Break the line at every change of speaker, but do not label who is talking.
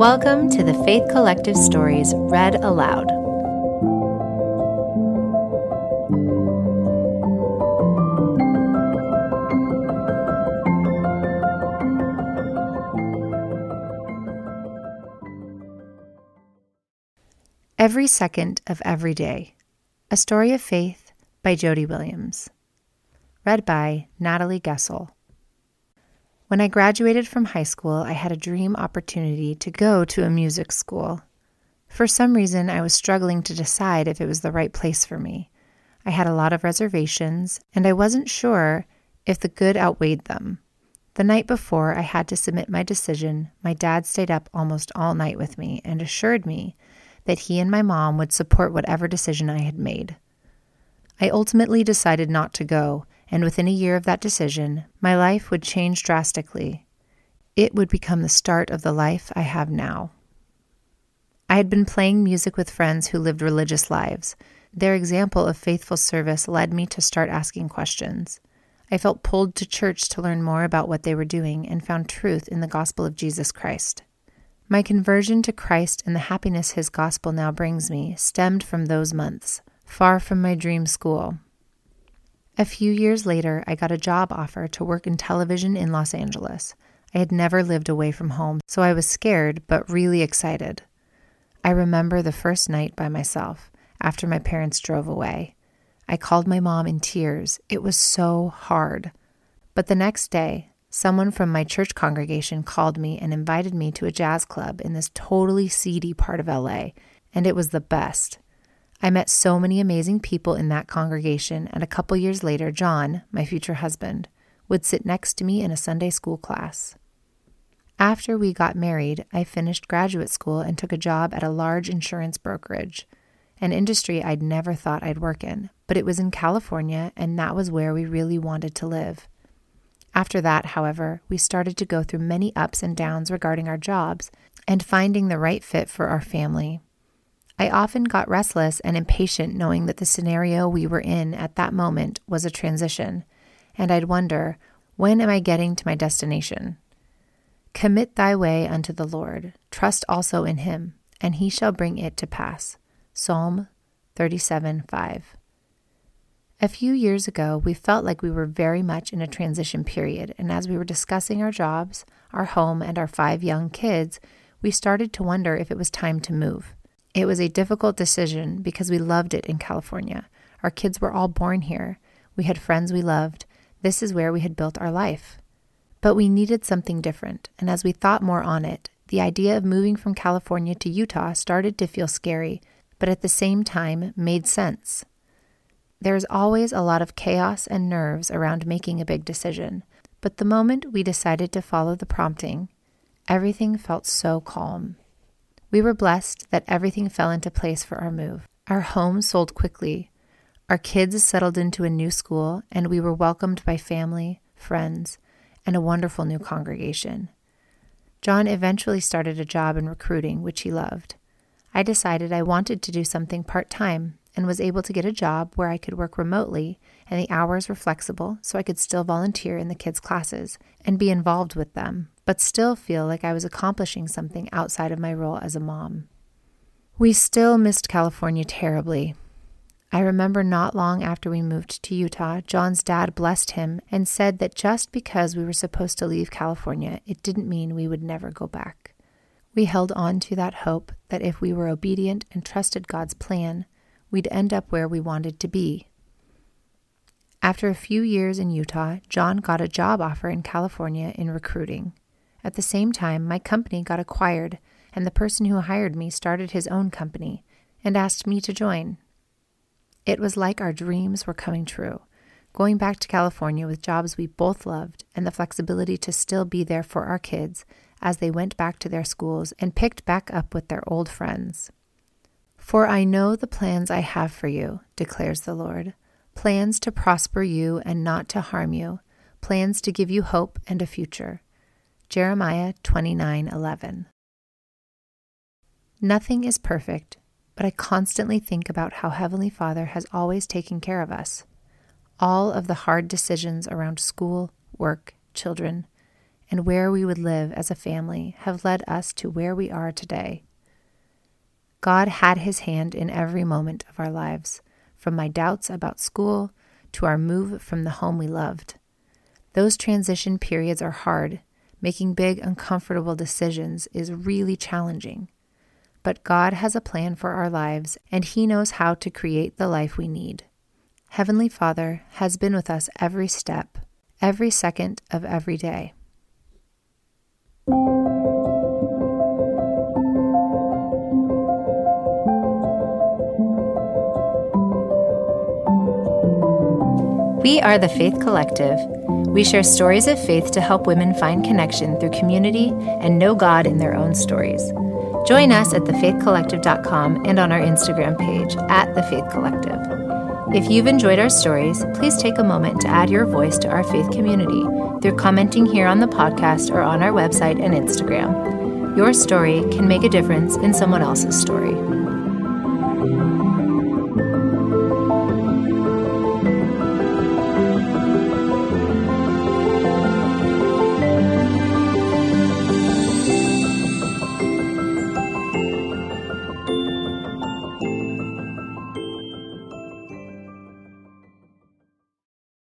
Welcome to the Faith Collective Stories Read Aloud. Every Second of Every Day A Story of Faith by Jodie Williams. Read by Natalie Gessel. When I graduated from high school, I had a dream opportunity to go to a music school. For some reason, I was struggling to decide if it was the right place for me. I had a lot of reservations, and I wasn't sure if the good outweighed them. The night before I had to submit my decision, my dad stayed up almost all night with me and assured me that he and my mom would support whatever decision I had made. I ultimately decided not to go, and within a year of that decision, my life would change drastically. It would become the start of the life I have now. I had been playing music with friends who lived religious lives. Their example of faithful service led me to start asking questions. I felt pulled to church to learn more about what they were doing and found truth in the gospel of Jesus Christ. My conversion to Christ and the happiness his gospel now brings me stemmed from those months, far from my dream school, a few years later, I got a job offer to work in television in Los Angeles. I had never lived away from home, so I was scared but really excited. I remember the first night by myself after my parents drove away. I called my mom in tears. It was so hard. But the next day, someone from my church congregation called me and invited me to a jazz club in this totally seedy part of LA, and it was the best. I met so many amazing people in that congregation, and a couple years later, John, my future husband, would sit next to me in a Sunday school class. After we got married, I finished graduate school and took a job at a large insurance brokerage, an industry I'd never thought I'd work in, but it was in California, and that was where we really wanted to live. After that, however, we started to go through many ups and downs regarding our jobs and finding the right fit for our family. Often got restless and impatient knowing that the scenario we were in at that moment was a transition, and I'd wonder, when am I getting to my destination? Commit thy way unto the Lord, trust also in him, and he shall bring it to pass. Psalm 37 5. A few years ago, we felt like we were very much in a transition period, and as we were discussing our jobs, our home, and our five young kids, we started to wonder if it was time to move. It was a difficult decision because we loved it in California. Our kids were all born here. We had friends we loved. This is where we had built our life. But we needed something different, and as we thought more on it, the idea of moving from California to Utah started to feel scary, but at the same time made sense. There is always a lot of chaos and nerves around making a big decision, but the moment we decided to follow the prompting, everything felt so calm. We were blessed that everything fell into place for our move. Our home sold quickly. Our kids settled into a new school, and we were welcomed by family, friends, and a wonderful new congregation. John eventually started a job in recruiting, which he loved. I decided I wanted to do something part time and was able to get a job where I could work remotely and the hours were flexible so I could still volunteer in the kids' classes and be involved with them, but still feel like I was accomplishing something outside of my role as a mom. We still missed California terribly. I remember not long after we moved to Utah, John's dad blessed him and said that just because we were supposed to leave California, it didn't mean we would never go back. We held on to that hope that if we were obedient and trusted God's plan, we'd end up where we wanted to be. After a few years in Utah, John got a job offer in California in recruiting. At the same time, my company got acquired, and the person who hired me started his own company and asked me to join. It was like our dreams were coming true, going back to California with jobs we both loved and the flexibility to still be there for our kids as they went back to their schools and picked back up with their old friends. For I know the plans I have for you, declares the Lord plans to prosper you and not to harm you, plans to give you hope and a future. Jeremiah 29:11. Nothing is perfect, but I constantly think about how Heavenly Father has always taken care of us. All of the hard decisions around school, work, children, and where we would live as a family have led us to where we are today. God had his hand in every moment of our lives, from my doubts about school to our move from the home we loved. Those transition periods are hard. Making big, uncomfortable decisions is really challenging. But God has a plan for our lives, and He knows how to create the life we need. Heavenly Father has been with us every step, every second of every day. We are the Faith Collective. We share stories of faith to help women find connection through community and know God in their own stories. Join us at thefaithcollective.com and on our Instagram page at The Faith Collective. If you've enjoyed our stories, please take a moment to add your voice to our faith community through commenting here on the podcast or on our website and Instagram. Your story can make a difference in someone else's story.